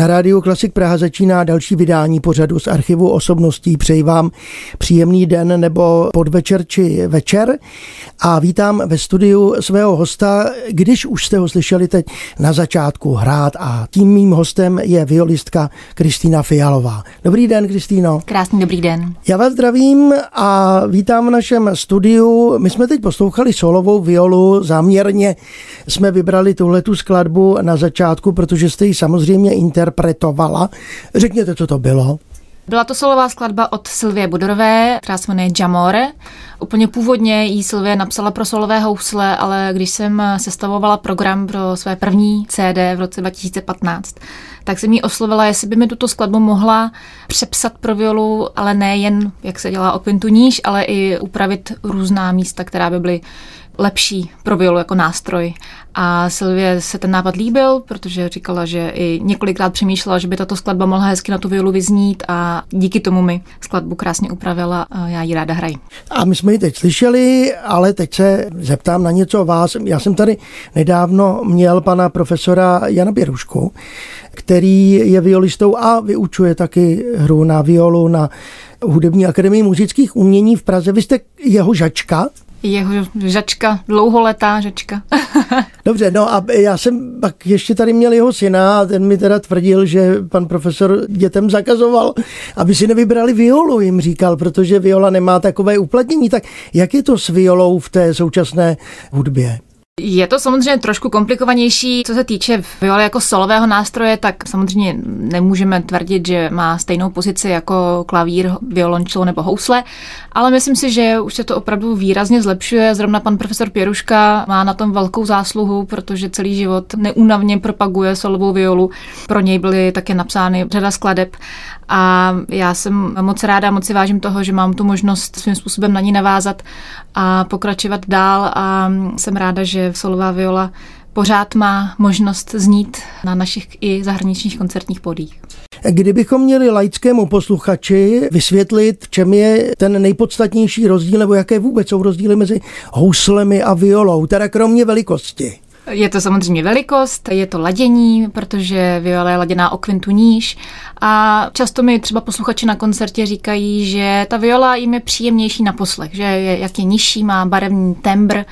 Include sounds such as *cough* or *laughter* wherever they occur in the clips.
Na rádiu Klasik Praha začíná další vydání pořadu z archivu osobností. Přeji vám příjemný den nebo podvečer či večer a vítám ve studiu svého hosta, když už jste ho slyšeli teď na začátku hrát a tím mým hostem je violistka Kristýna Fialová. Dobrý den, Kristýno. Krásný dobrý den. Já vás zdravím a vítám v našem studiu. My jsme teď poslouchali solovou violu, záměrně jsme vybrali tuhletu skladbu na začátku, protože jste ji samozřejmě interpretovala. Řekněte, co to bylo. Byla to solová skladba od Silvie Budorové, která se jmenuje Jamore. Úplně původně jí Silvie napsala pro solové housle, ale když jsem sestavovala program pro své první CD v roce 2015, tak jsem jí oslovila, jestli by mi tuto skladbu mohla přepsat pro violu, ale ne jen, jak se dělá o níž, ale i upravit různá místa, která by byly lepší pro violu jako nástroj. A Silvie se ten nápad líbil, protože říkala, že i několikrát přemýšlela, že by tato skladba mohla hezky na tu violu vyznít a díky tomu mi skladbu krásně upravila a já ji ráda hraji. A my jsme ji teď slyšeli, ale teď se zeptám na něco vás. Já jsem tady nedávno měl pana profesora Jana Běrušku, který je violistou a vyučuje taky hru na violu na Hudební akademii muzických umění v Praze. Vy jste jeho žačka? Jeho žačka, dlouholetá žačka. *laughs* Dobře, no a já jsem pak ještě tady měl jeho syna a ten mi teda tvrdil, že pan profesor dětem zakazoval, aby si nevybrali violu, jim říkal, protože viola nemá takové uplatnění. Tak jak je to s violou v té současné hudbě? Je to samozřejmě trošku komplikovanější, co se týče violy jako solového nástroje, tak samozřejmě nemůžeme tvrdit, že má stejnou pozici jako klavír, violončelo nebo housle, ale myslím si, že už se to opravdu výrazně zlepšuje. Zrovna pan profesor Pěruška má na tom velkou zásluhu, protože celý život neúnavně propaguje solovou violu. Pro něj byly také napsány řada skladeb a já jsem moc ráda, moc si vážím toho, že mám tu možnost svým způsobem na ní navázat a pokračovat dál a jsem ráda, že solová viola pořád má možnost znít na našich i zahraničních koncertních podích. Kdybychom měli laickému posluchači vysvětlit, v čem je ten nejpodstatnější rozdíl, nebo jaké vůbec jsou rozdíly mezi houslemi a violou, teda kromě velikosti. Je to samozřejmě velikost, je to ladění, protože viola je laděná o kvintu níž a často mi třeba posluchači na koncertě říkají, že ta viola jim je příjemnější na poslech, že je, jak je nižší, má barevný tembr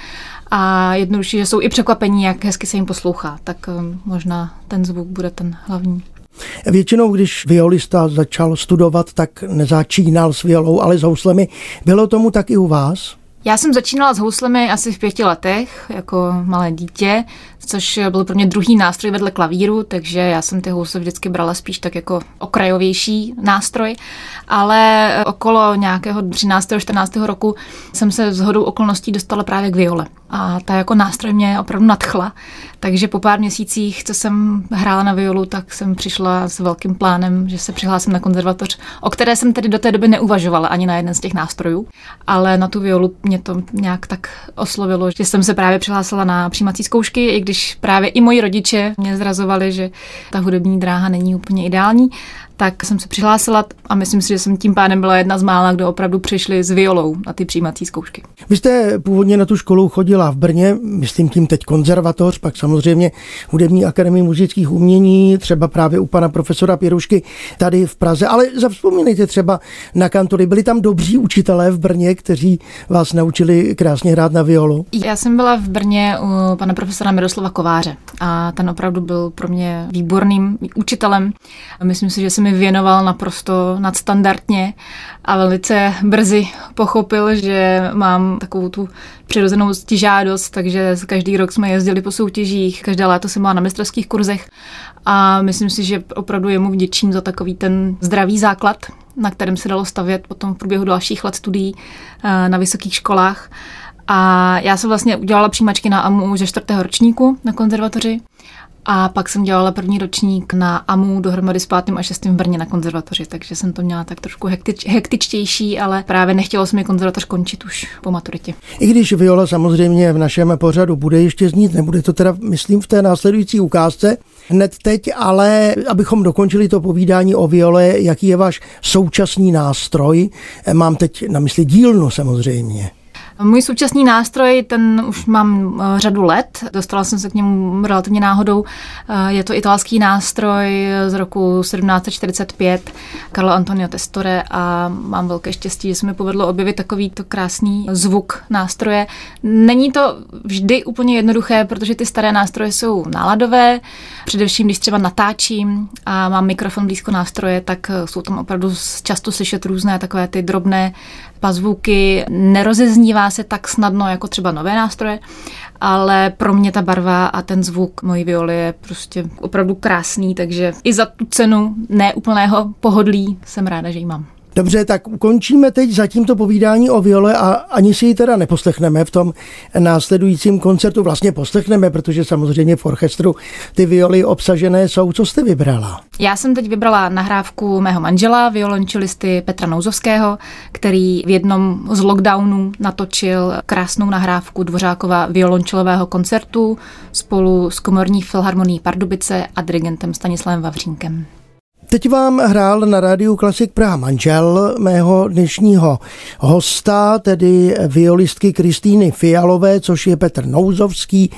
a jednoduše, že jsou i překvapení, jak hezky se jim poslouchá, tak um, možná ten zvuk bude ten hlavní. Většinou, když violista začal studovat, tak nezačínal s violou, ale s houslemi. Bylo tomu tak i u vás? Já jsem začínala s houslemi asi v pěti letech, jako malé dítě, což byl pro mě druhý nástroj vedle klavíru, takže já jsem ty housle vždycky brala spíš tak jako okrajovější nástroj, ale okolo nějakého 13. 14. roku jsem se z hodou okolností dostala právě k viole. A ta jako nástroj mě opravdu nadchla, takže po pár měsících, co jsem hrála na violu, tak jsem přišla s velkým plánem, že se přihlásím na konzervatoř, o které jsem tedy do té doby neuvažovala ani na jeden z těch nástrojů, ale na tu violu mě to nějak tak oslovilo, že jsem se právě přihlásila na přijímací zkoušky, i když právě i moji rodiče mě zrazovali, že ta hudební dráha není úplně ideální, tak jsem se přihlásila a myslím si, že jsem tím pádem byla jedna z mála, kdo opravdu přišli s violou na ty přijímací zkoušky. Vy jste původně na tu školu chodila v Brně, myslím tím teď konzervatoř, pak samozřejmě Hudební akademii muzických umění, třeba právě u pana profesora Pěrušky tady v Praze, ale zavzpomínejte třeba na kantory. Byli tam dobří učitelé v Brně, kteří vás naučili krásně hrát na violu? Já jsem byla v Brně u pana profesora Miroslava Kováře a ten opravdu byl pro mě výborným učitelem. Myslím si, že jsem mi věnoval naprosto nadstandardně a velice brzy pochopil, že mám takovou tu přirozenou žádost, takže každý rok jsme jezdili po soutěžích, každé léto jsem byla na mistrovských kurzech a myslím si, že opravdu jemu vděčím za takový ten zdravý základ, na kterém se dalo stavět potom v průběhu dalších let studií eh, na vysokých školách. A já jsem vlastně udělala přijímačky na AMU ze čtvrtého ročníku na konzervatoři A pak jsem dělala první ročník na AMU dohromady s pátým a šestým v Brně na konzervatoři, takže jsem to měla tak trošku hektič, hektičtější, ale právě nechtělo se mi konzervatoř končit už po maturitě. I když viola samozřejmě v našem pořadu bude ještě znít, nebude to teda, myslím, v té následující ukázce, hned teď, ale abychom dokončili to povídání o viole, jaký je váš současný nástroj, mám teď na mysli dílnu samozřejmě. Můj současný nástroj, ten už mám eh, řadu let, dostala jsem se k němu relativně náhodou. Eh, je to italský nástroj z roku 1745 Carlo Antonio Testore a mám velké štěstí, že se mi povedlo objevit takovýto krásný zvuk nástroje. Není to vždy úplně jednoduché, protože ty staré nástroje jsou náladové, především když třeba natáčím a mám mikrofon blízko nástroje, tak jsou tam opravdu často slyšet různé takové ty drobné pazvuky, nerozeznívá se tak snadno jako třeba nové nástroje, ale pro mě ta barva a ten zvuk mojí violy je prostě opravdu krásný, takže i za tu cenu neúplného pohodlí jsem ráda, že ji mám. Dobře, tak ukončíme teď zatím to povídání o viole a ani si ji teda neposlechneme v tom následujícím koncertu. Vlastně poslechneme, protože samozřejmě v orchestru ty violy obsažené jsou. Co jste vybrala? Já jsem teď vybrala nahrávku mého manžela, violončelisty Petra Nouzovského, který v jednom z lockdownů natočil krásnou nahrávku Dvořákova violončelového koncertu spolu s komorní filharmonií Pardubice a dirigentem Stanislavem Vavřínkem. Teď vám hrál na rádiu Klasik Praha manžel mého dnešního hosta, tedy violistky Kristýny Fialové, což je Petr Nouzovský,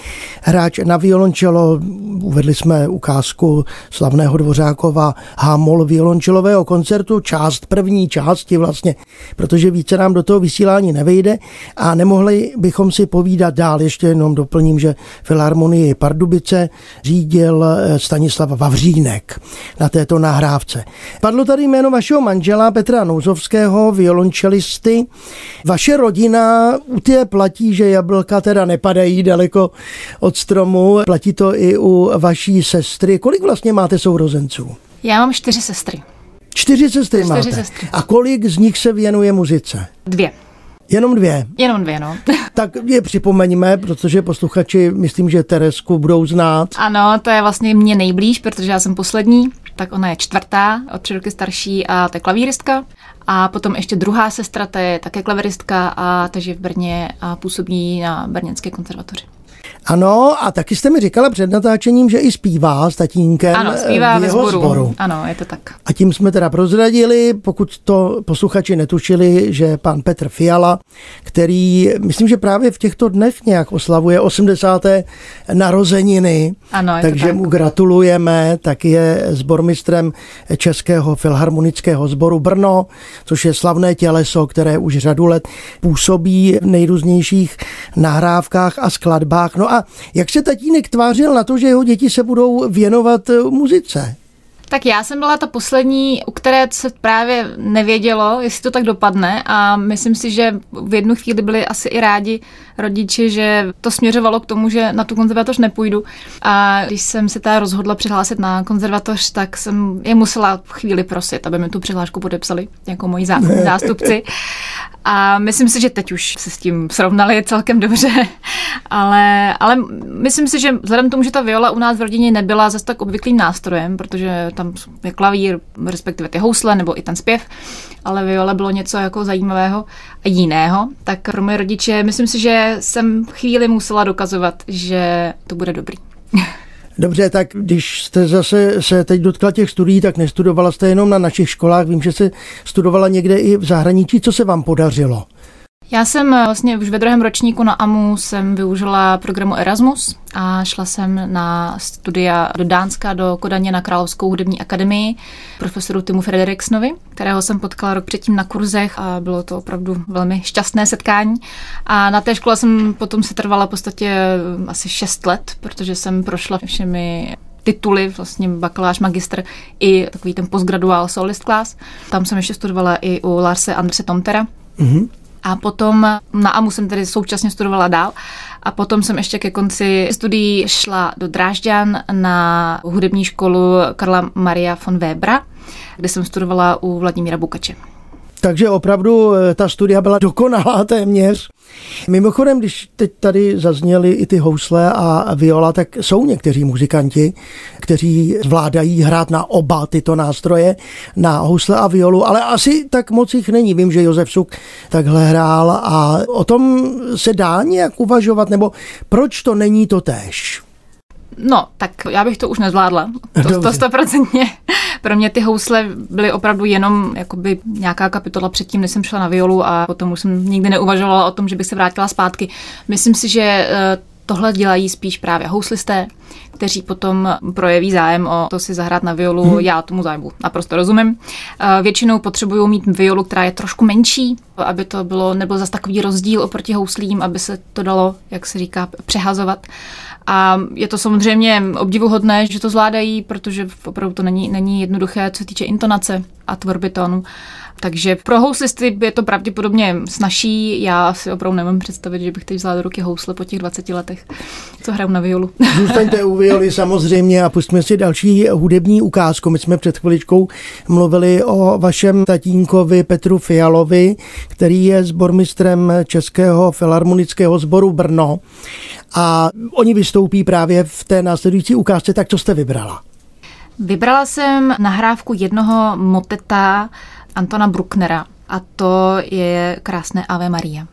hráč na violončelo. Uvedli jsme ukázku slavného Dvořákova Hámol violončelového koncertu, část první části vlastně, protože více nám do toho vysílání nevejde a nemohli bychom si povídat dál. Ještě jenom doplním, že Filharmonii Pardubice řídil Stanislav Vavřínek na této náhodě nahrávce. Padlo tady jméno vašeho manžela Petra Nouzovského, violončelisty. Vaše rodina, u té platí, že jablka teda nepadají daleko od stromu. Platí to i u vaší sestry. Kolik vlastně máte sourozenců? Já mám čtyři sestry. Čtyři sestry čtyři máte. Sestry. A kolik z nich se věnuje muzice? Dvě. Jenom dvě. Jenom dvě, no. *laughs* tak je připomeňme, protože posluchači, myslím, že Teresku budou znát. Ano, to je vlastně mě nejblíž, protože já jsem poslední, tak ona je čtvrtá, o tři roky starší a to je klavíristka. A potom ještě druhá sestra, to je také klavíristka a takže v Brně a působí na Brněnské konzervatoři. Ano, a taky jste mi říkala před natáčením, že i zpívá s tatínkem Ano, zpívá v ve jeho sboru. sboru. Ano, je to tak. A tím jsme teda prozradili, pokud to posluchači netušili, že pan Petr Fiala, který myslím, že právě v těchto dnech nějak oslavuje 80. narozeniny, Ano, je takže to tak. mu gratulujeme, tak je sbormistrem Českého filharmonického sboru Brno, což je slavné těleso, které už řadu let působí v nejrůznějších nahrávkách a skladbách. No a jak se tatínek tvářil na to, že jeho děti se budou věnovat eh, muzice? Tak já jsem byla ta poslední, u které se právě nevědělo, jestli to tak dopadne a myslím si, že v jednu chvíli byli asi i rádi rodiči, že to směřovalo k tomu, že na tu konzervatoř nepůjdu a když jsem se teda rozhodla přihlásit na konzervatoř, tak jsem je musela chvíli prosit, aby mi tu přihlášku podepsali jako moji zá- zástupci. *laughs* A myslím si, že teď už se s tím srovnali celkem dobře, *laughs* ale, ale myslím si, že vzhledem k tomu, že ta viola u nás v rodině nebyla zase tak obvyklým nástrojem, protože tam je klavír, respektive ty housle nebo i ten zpěv, ale viola bylo něco jako zajímavého a jiného, tak pro moje rodiče, myslím si, že jsem chvíli musela dokazovat, že to bude dobrý. *laughs* Dobře, tak když jste zase se teď dotkla těch studií, tak nestudovala jste jenom na našich školách. Vím, že se studovala někde i v zahraničí. Co se vám podařilo? Já jsem vlastně už ve druhém ročníku na AMU jsem využila programu Erasmus a šla jsem na studia do Dánska, do Kodaně na Královskou hudební akademii profesoru Timu Frederiksnovi, kterého jsem potkala rok předtím na kurzech a bylo to opravdu velmi šťastné setkání. A na té škole jsem potom se trvala v podstatě asi 6 let, protože jsem prošla všemi tituly, vlastně bakalář, magistr i takový ten postgraduál solist class. Tam jsem ještě studovala i u Larse Andrse Tomtera. Mm-hmm. A potom na AMU jsem tedy současně studovala dál. A potom jsem ještě ke konci studií šla do Drážďan na hudební školu Karla Maria von Webera, kde jsem studovala u Vladimíra Bukače. Takže opravdu eh, ta studia byla dokonalá téměř. Mimochodem, když teď tady zazněly i ty housle a viola, tak jsou někteří muzikanti, kteří zvládají hrát na oba tyto nástroje, na housle a violu, ale asi tak moc jich není. Vím, že Josef Suk takhle hrál a o tom se dá nějak uvažovat, nebo proč to není to též? No, tak já bych to už nezvládla. To, to stoprocentně. Pro mě ty housle byly opravdu jenom jakoby nějaká kapitola předtím, než jsem šla na violu a potom už jsem nikdy neuvažovala o tom, že bych se vrátila zpátky. Myslím si, že eh, tohle dělají spíš právě houslisté, kteří potom projeví zájem o to si zahrát na violu. Hmm. Já tomu zájmu naprosto rozumím. Většinou potřebují mít violu, která je trošku menší, aby to bylo, nebyl zase takový rozdíl oproti houslím, aby se to dalo, jak se říká, přehazovat. A je to samozřejmě obdivuhodné, že to zvládají, protože opravdu to není, není jednoduché, co se týče intonace a tvorby tónu. Takže pro houslisty je to pravděpodobně snažší. Já si opravdu nemám představit, že bych teď vzala do ruky housle po těch 20 letech, co hraju na violu. Zůstaňte u violy samozřejmě a pustíme si další hudební ukázku. My jsme před chviličkou mluvili o vašem tatínkovi Petru Fialovi, který je sbormistrem Českého filharmonického sboru Brno a oni vystoupí právě v té následující ukázce. Tak co jste vybrala? Vybrala jsem nahrávku jednoho moteta Antona Brucknera a to je krásné Ave Maria.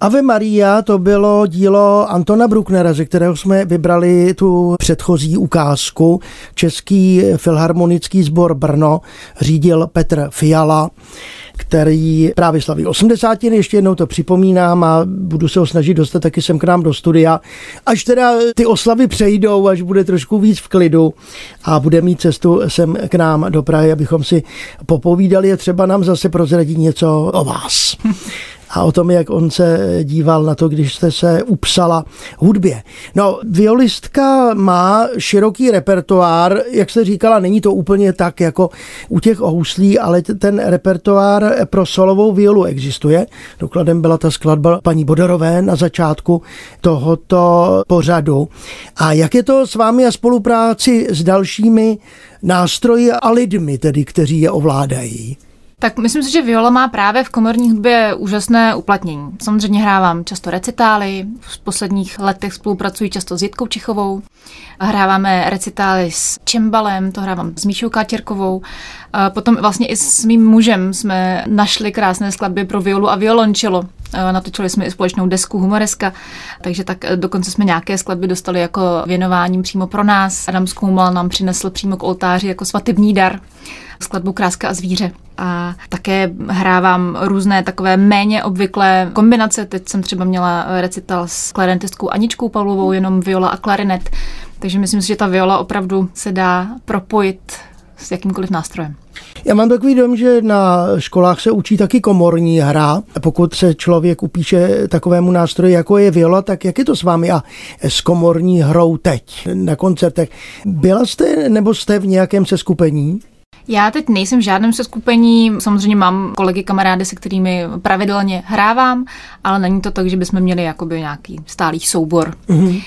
Ave Maria to bylo dílo Antona Brucknera, ze kterého jsme vybrali tu předchozí ukázku. Český filharmonický sbor Brno řídil Petr Fiala který právě slaví 80. Ještě jednou to připomínám a budu se ho snažit dostat taky sem k nám do studia. Až teda ty oslavy přejdou, až bude trošku víc v klidu a bude mít cestu sem k nám do Prahy, abychom si popovídali a třeba nám zase prozradí něco o vás. *laughs* a o tom, jak on se díval na to, když jste se upsala hudbě. No, violistka má široký repertoár, jak jste říkala, není to úplně tak jako u těch houslí, ale ten repertoár pro solovou violu existuje. Dokladem byla ta skladba paní Bodarové na začátku tohoto pořadu. A jak je to s vámi a spolupráci s dalšími nástroji a lidmi, tedy, kteří je ovládají? Tak myslím si, že viola má právě v komorní hudbě úžasné uplatnění. Samozřejmě hrávám často recitály, v posledních letech spolupracuji často s Jitkou Čichovou, hráváme recitály s Čembalem, to hrávám s Míšou Kátěrkovou. Potom vlastně i s mým mužem jsme našli krásné skladby pro violu a violončelo. Natočili jsme i společnou desku Humoreska, takže tak dokonce jsme nějaké skladby dostali jako věnováním přímo pro nás. Adam Skoumal nám přinesl přímo k oltáři jako svatební dar skladbu Kráska a zvíře. A také hrávám různé takové méně obvyklé kombinace. Teď jsem třeba měla recital s klarinetistkou Aničkou Pavlovou, jenom viola a klarinet. Takže myslím si, že ta viola opravdu se dá propojit s jakýmkoliv nástrojem. Já mám takový dom, že na školách se učí taky komorní hra. Pokud se člověk upíše takovému nástroji, jako je viola, tak jak je to s vámi a s komorní hrou teď na koncertech? Byla jste nebo jste v nějakém seskupení? Já teď nejsem v žádném seskupení, samozřejmě mám kolegy, kamarády, se kterými pravidelně hrávám, ale není to tak, že bychom měli jakoby nějaký stálý soubor. Mm-hmm.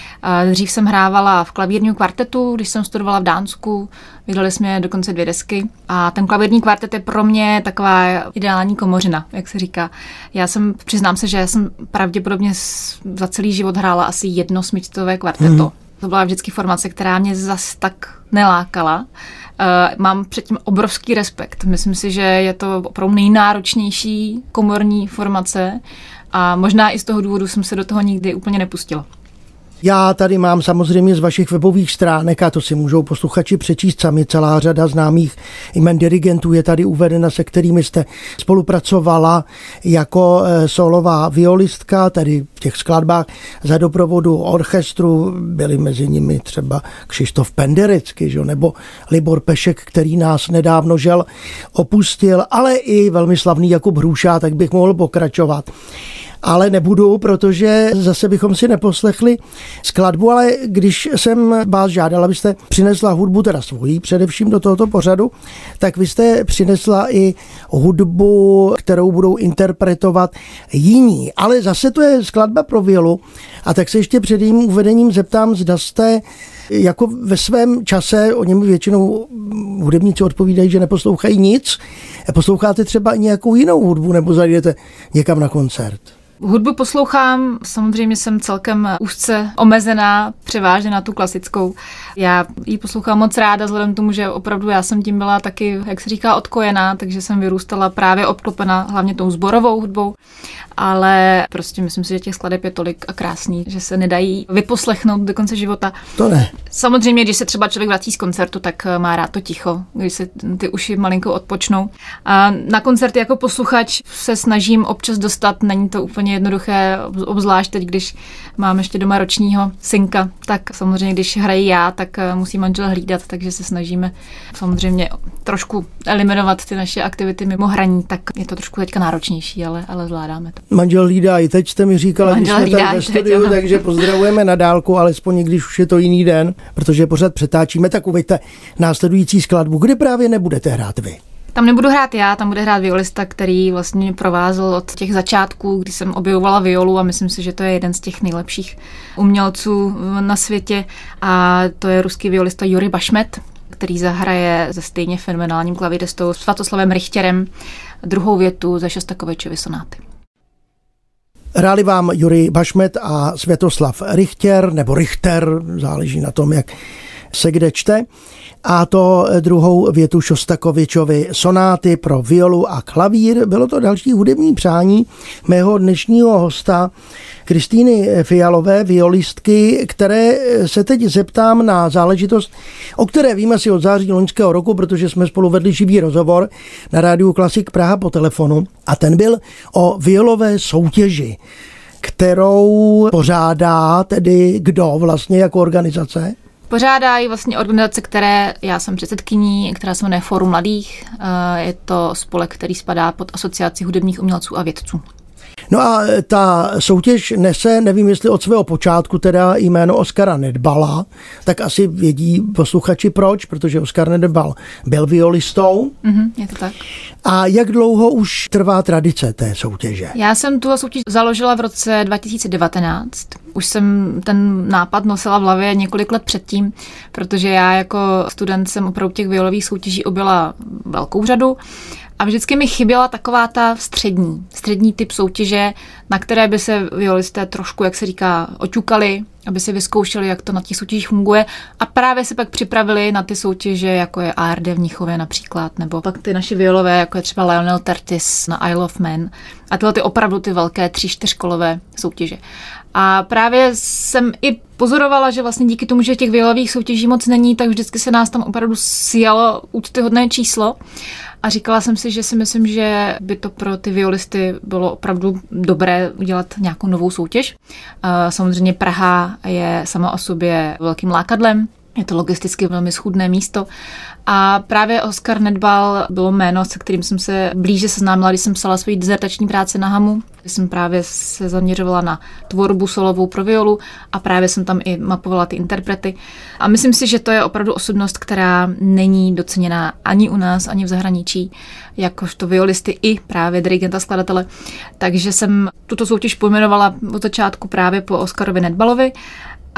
Dřív jsem hrávala v klavírním kvartetu, když jsem studovala v Dánsku, vydali jsme dokonce dvě desky a ten klavírní kvartet je pro mě taková ideální komořina, jak se říká. Já jsem, přiznám se, že jsem pravděpodobně za celý život hrála asi jedno smyčcové kvarteto. Mm-hmm. To byla vždycky formace, která mě zas tak nelákala. Uh, mám předtím obrovský respekt. Myslím si, že je to opravdu nejnáročnější komorní formace a možná i z toho důvodu jsem se do toho nikdy úplně nepustila. Já tady mám samozřejmě z vašich webových stránek, a to si můžou posluchači přečíst sami, celá řada známých jmen dirigentů je tady uvedena, se kterými jste spolupracovala jako eh, solová violistka, tady v těch skladbách za doprovodu orchestru byli mezi nimi třeba Kšištof Penderecky, že? nebo Libor Pešek, který nás nedávno žel opustil, ale i velmi slavný Jakub Hrušá, tak bych mohl pokračovat ale nebudu, protože zase bychom si neposlechli skladbu, ale když jsem vás žádal, abyste přinesla hudbu, teda svoji především do tohoto pořadu, tak vy jste přinesla i hudbu, kterou budou interpretovat jiní. Ale zase to je skladba pro violu a tak se ještě před jejím uvedením zeptám, zda jste jako ve svém čase, o něm většinou hudebníci odpovídají, že neposlouchají nic, posloucháte třeba nějakou jinou hudbu nebo zajdete někam na koncert? Hudbu poslouchám, samozřejmě jsem celkem úzce omezená, převážně na tu klasickou. Já ji poslouchám moc ráda, vzhledem k tomu, že opravdu já jsem tím byla taky, jak se říká, odkojená, takže jsem vyrůstala právě obklopena hlavně tou zborovou hudbou ale prostě myslím si, že těch skladeb je tolik a krásný, že se nedají vyposlechnout do konce života. To ne. Samozřejmě, když se třeba člověk vrací z koncertu, tak eh, má rád to ticho, když se ty uši malinko odpočnou. A na koncerty jako posluchač se snažím občas dostat, není to úplně jednoduché, obzvlášť teď, když mám ještě doma ročního synka, tak samozřejmě, když hraji já, tak eh, musí manžel hlídat, takže se snažíme samozřejmě trošku eliminovat ty naše aktivity mimo hraní, tak je to trošku teďka náročnější, ale, ale zvládáme to. Manžel hlídá i teď jste mi říkala, když jsme tady ve studiu, teď, takže pozdravujeme na dálku, alespoň když už je to jiný den, protože pořád přetáčíme, tak uveďte následující skladbu, kde právě nebudete hrát vy. Tam nebudu hrát já, tam bude hrát violista, který vlastně provázel od těch začátků, kdy jsem objevovala violu a myslím si, že to je jeden z těch nejlepších umělců na světě a to je ruský violista Juri Bašmet, který zahraje ze stejně fenomenálním klavíristou Svatoslavem Richterem druhou větu ze Šostakovičovy sonáty. Hráli vám Juri Bašmet a Světoslav Richter, nebo Richter, záleží na tom, jak se kde čte a to druhou větu Šostakovičovi sonáty pro violu a klavír. Bylo to další hudební přání mého dnešního hosta Kristýny Fialové, violistky, které se teď zeptám na záležitost, o které víme si od září loňského roku, protože jsme spolu vedli živý rozhovor na rádiu Klasik Praha po telefonu a ten byl o violové soutěži kterou pořádá tedy kdo vlastně jako organizace? Pořádají vlastně organizace, které já jsem předsedkyní, která se jmenuje Fórum mladých. Eh, je to spolek, který spadá pod asociaci hudebních umělců a vědců. No a ta soutěž nese, nevím jestli od svého počátku, teda jméno Oskara Nedbala, tak asi vědí posluchači proč, protože Oskar Nedbal byl violistou. Mm-hmm, je to tak. A jak dlouho už trvá tradice té soutěže? Já jsem tu soutěž založila v roce 2019. Už jsem ten nápad nosila v hlavě několik let předtím, protože já jako student jsem opravdu těch violových soutěží objela velkou řadu a vždycky mi chyběla taková ta střední, střední typ soutěže, na které by se violisté trošku, jak se říká, oťukali, aby si vyzkoušeli, jak to na těch soutěžích funguje a právě se pak připravili na ty soutěže, jako je ARD v Nichově například, nebo pak ty naše violové, jako je třeba Lionel Tertis na Isle of Man a tyhle ty opravdu ty velké tři, čtyřkolové soutěže. A právě jsem i pozorovala, že vlastně díky tomu, že těch violových soutěží moc není, tak vždycky se nás tam opravdu sjalo úctyhodné číslo. A říkala jsem si, že si myslím, že by to pro ty violisty bylo opravdu dobré udělat nějakou novou soutěž. Samozřejmě Praha je sama o sobě velkým lákadlem, je to logisticky velmi schudné místo. A právě Oscar Nedbal bylo jméno, se kterým jsem se blíže seznámila, když jsem psala svoji dizertační práci na Hamu. Jsem právě se zaměřovala na tvorbu solovou pro violu a právě jsem tam i mapovala ty interprety. A myslím si, že to je opravdu osobnost, která není doceněná ani u nás, ani v zahraničí, jakožto violisty i právě dirigenta skladatele. Takže jsem tuto soutěž pojmenovala od začátku právě po Oscarovi Nedbalovi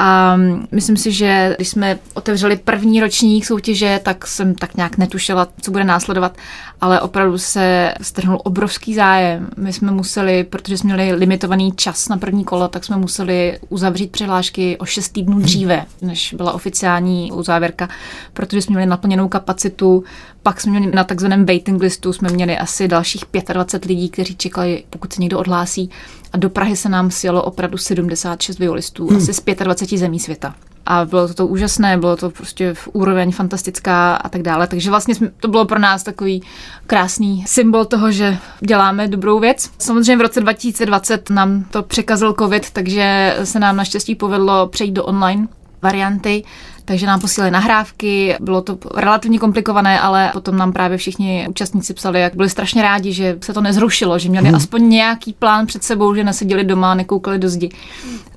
a myslím si, že když jsme otevřeli první ročník soutěže, tak jsem tak nějak netušila, co bude následovat, ale opravdu se strhnul obrovský zájem. My jsme museli, protože jsme měli limitovaný čas na první kolo, tak jsme museli uzavřít přihlášky o 6 týdnů dříve, než byla oficiální uzávěrka, protože jsme měli naplněnou kapacitu. Pak jsme měli na takzvaném waiting listu, jsme měli asi dalších 25 lidí, kteří čekali, pokud se někdo odhlásí. A do Prahy se nám sjelo opravdu 76 violistů, hmm. asi z 25 zemí světa. A bylo to, to úžasné, bylo to prostě v úroveň fantastická a tak dále. Takže vlastně to bylo pro nás takový krásný symbol toho, že děláme dobrou věc. Samozřejmě v roce 2020 nám to překazil covid, takže se nám naštěstí povedlo přejít do online varianty, takže nám posílali nahrávky, bylo to relativně komplikované, ale potom nám právě všichni účastníci psali, jak byli strašně rádi, že se to nezrušilo, že měli hmm. aspoň nějaký plán před sebou, že neseděli doma, nekoukali do zdi.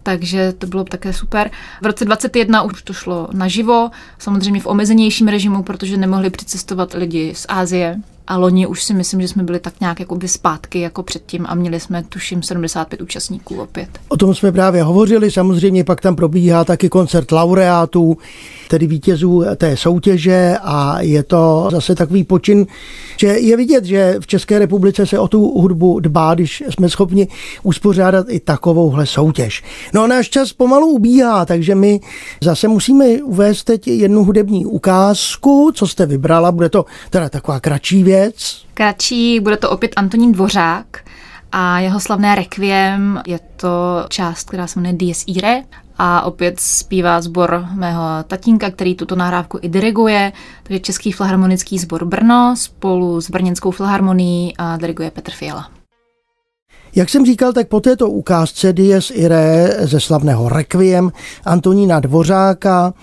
Takže to bylo také super. V roce 2021 už to šlo naživo, samozřejmě v omezenějším režimu, protože nemohli přicestovat lidi z Ázie, a loni už si myslím, že jsme byli tak nějak jakoby zpátky jako předtím a měli jsme tuším 75 účastníků opět. O tom jsme právě hovořili, samozřejmě pak tam probíhá taky koncert laureátů, tedy vítězů té soutěže a je to zase takový počin, že je vidět, že v České republice se o tu hudbu dbá, když jsme schopni uspořádat i takovouhle soutěž. No a náš čas pomalu ubíhá, takže my zase musíme uvést teď jednu hudební ukázku, co jste vybrala, bude to teda taková kratší věc. Kratší, bude to opět Antonín Dvořák a jeho slavné Requiem. Je to část, která se jmenuje Dies Irae a opět zpívá sbor mého tatínka, který tuto nahrávku i diriguje, takže Český filharmonický sbor Brno spolu s Brněnskou filharmonií a diriguje Petr Fiala. Jak jsem říkal, tak po této ukázce Dies Irae ze slavného Requiem Antonína Dvořáka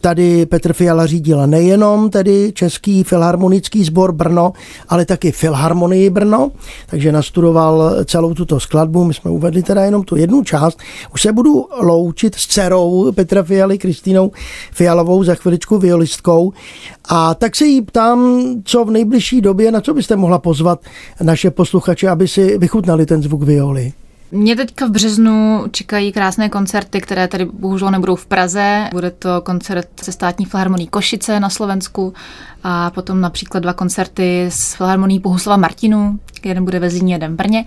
Tady Petr Fiala řídil nejenom tedy Český filharmonický sbor Brno, ale taky Filharmonii Brno, takže nastudoval celou tuto skladbu. My jsme uvedli teda jenom tu jednu část. Už se budu loučit s dcerou Petra Fialy, Kristýnou Fialovou, za chviličku violistkou. A tak se jí ptám, co v nejbližší době, na co byste mohla pozvat naše posluchače, aby si vychutnali ten zvuk violy. Mě teďka v březnu čekají krásné koncerty, které tady bohužel nebudou v Praze. Bude to koncert se státní filharmoní Košice na Slovensku a potom například dva koncerty s filharmonií Bohuslava Martinu, jeden bude ve Zlíně, jeden v Brně.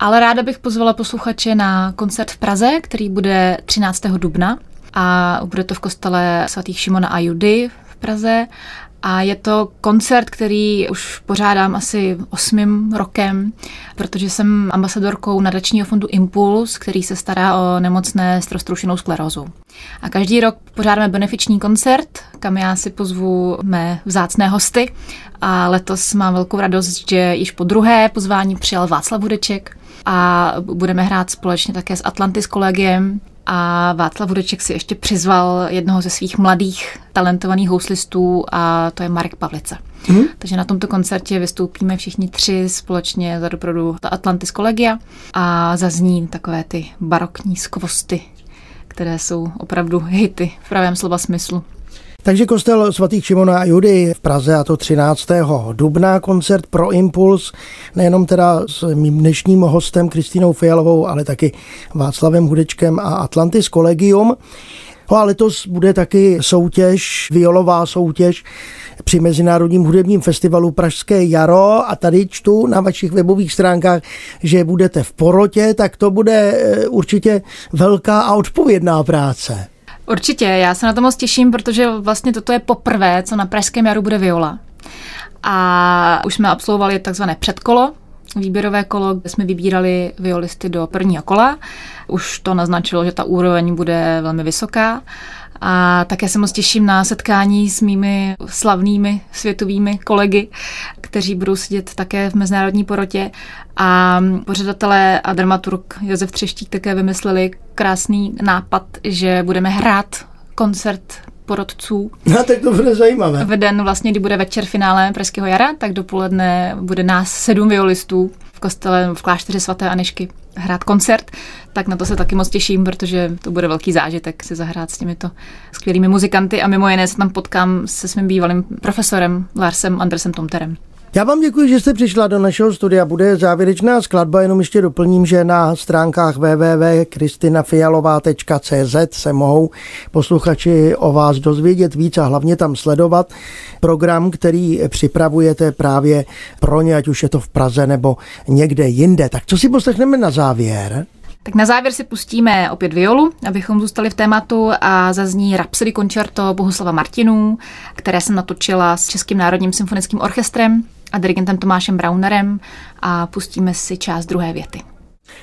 Ale ráda bych pozvala posluchače na koncert v Praze, který bude 13. dubna a bude to v kostele svatých Šimona a Judy v Praze a je to koncert, který už pořádám asi osmým rokem, protože jsem ambasadorkou nadačního fondu Impuls, který se stará o nemocné s roztroušenou sklerózou. A každý rok pořádáme benefiční koncert, kam já si pozvu mé vzácné hosty. A letos mám velkou radost, že již po druhé pozvání přijal Václav Hudeček a budeme hrát společně také s Atlantis kolegiem a Václav Hudeček si ještě přizval jednoho ze svých mladých talentovaných houslistů a to je Marek Pavlice. Mm. Takže na tomto koncertě vystoupíme všichni tři společně za doprodu Atlantis Kolegia a zazní takové ty barokní skvosty, které jsou opravdu hity v pravém slova smyslu. Takže kostel svatých Šimona a Judy v Praze a to 13. dubna, koncert pro Impuls, nejenom teda s mým dnešním hostem Kristýnou Fialovou, ale taky Václavem Hudečkem a Atlantis Collegium. No a letos bude taky soutěž, violová soutěž při Mezinárodním hudebním festivalu Pražské jaro a tady čtu na vašich webových stránkách, že budete v porotě, tak to bude eh, určitě velká a odpovědná práce. Určitě, já se na to moc těším, protože vlastně toto je poprvé, co na Pražském jaru bude viola. A už jsme absolvovali takzvané předkolo, výběrové kolo, kde jsme vybírali violisty do prvního kola. Už to naznačilo, že ta úroveň bude velmi vysoká. A také se moc těším na setkání s mými slavnými světovými kolegy, kteří budou sedět také v mezinárodní porotě. A pořadatelé a dramaturg Josef Třeštík také vymysleli krásný nápad, že budeme hrát koncert porodců. No, tak to bude zajímavé. V den vlastně, kdy bude večer finále Pražského jara, tak dopoledne bude nás sedm violistů v kostele v klášteře svaté Anešky hrát koncert, tak na to se taky moc těším, protože to bude velký zážitek si zahrát s těmito skvělými muzikanty a mimo jiné se tam potkám se svým bývalým profesorem Larsem Andersem Tomterem. Já vám děkuji, že jste přišla do našeho studia. Bude závěrečná skladba, jenom ještě doplním, že na stránkách www.kristinafialová.cz se mohou posluchači o vás dozvědět víc a hlavně tam sledovat program, který připravujete právě pro ně, ať už je to v Praze nebo někde jinde. Tak co si poslechneme na závěr? Tak na závěr si pustíme opět violu, abychom zůstali v tématu a zazní Rhapsody Concerto Bohuslava Martinů, které jsem natočila s Českým národním symfonickým orchestrem a dirigentem Tomášem Braunerem a pustíme si část druhé věty.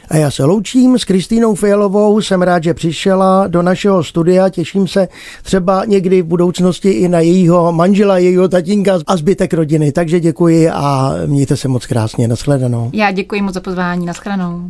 A já se loučím s Kristýnou Fialovou, jsem rád, že přišla do našeho studia, těším se třeba někdy v budoucnosti i na jejího manžela, jejího tatínka a zbytek rodiny. Takže děkuji a mějte se moc krásně. Naschledanou. Já děkuji moc za pozvání. Naschledanou.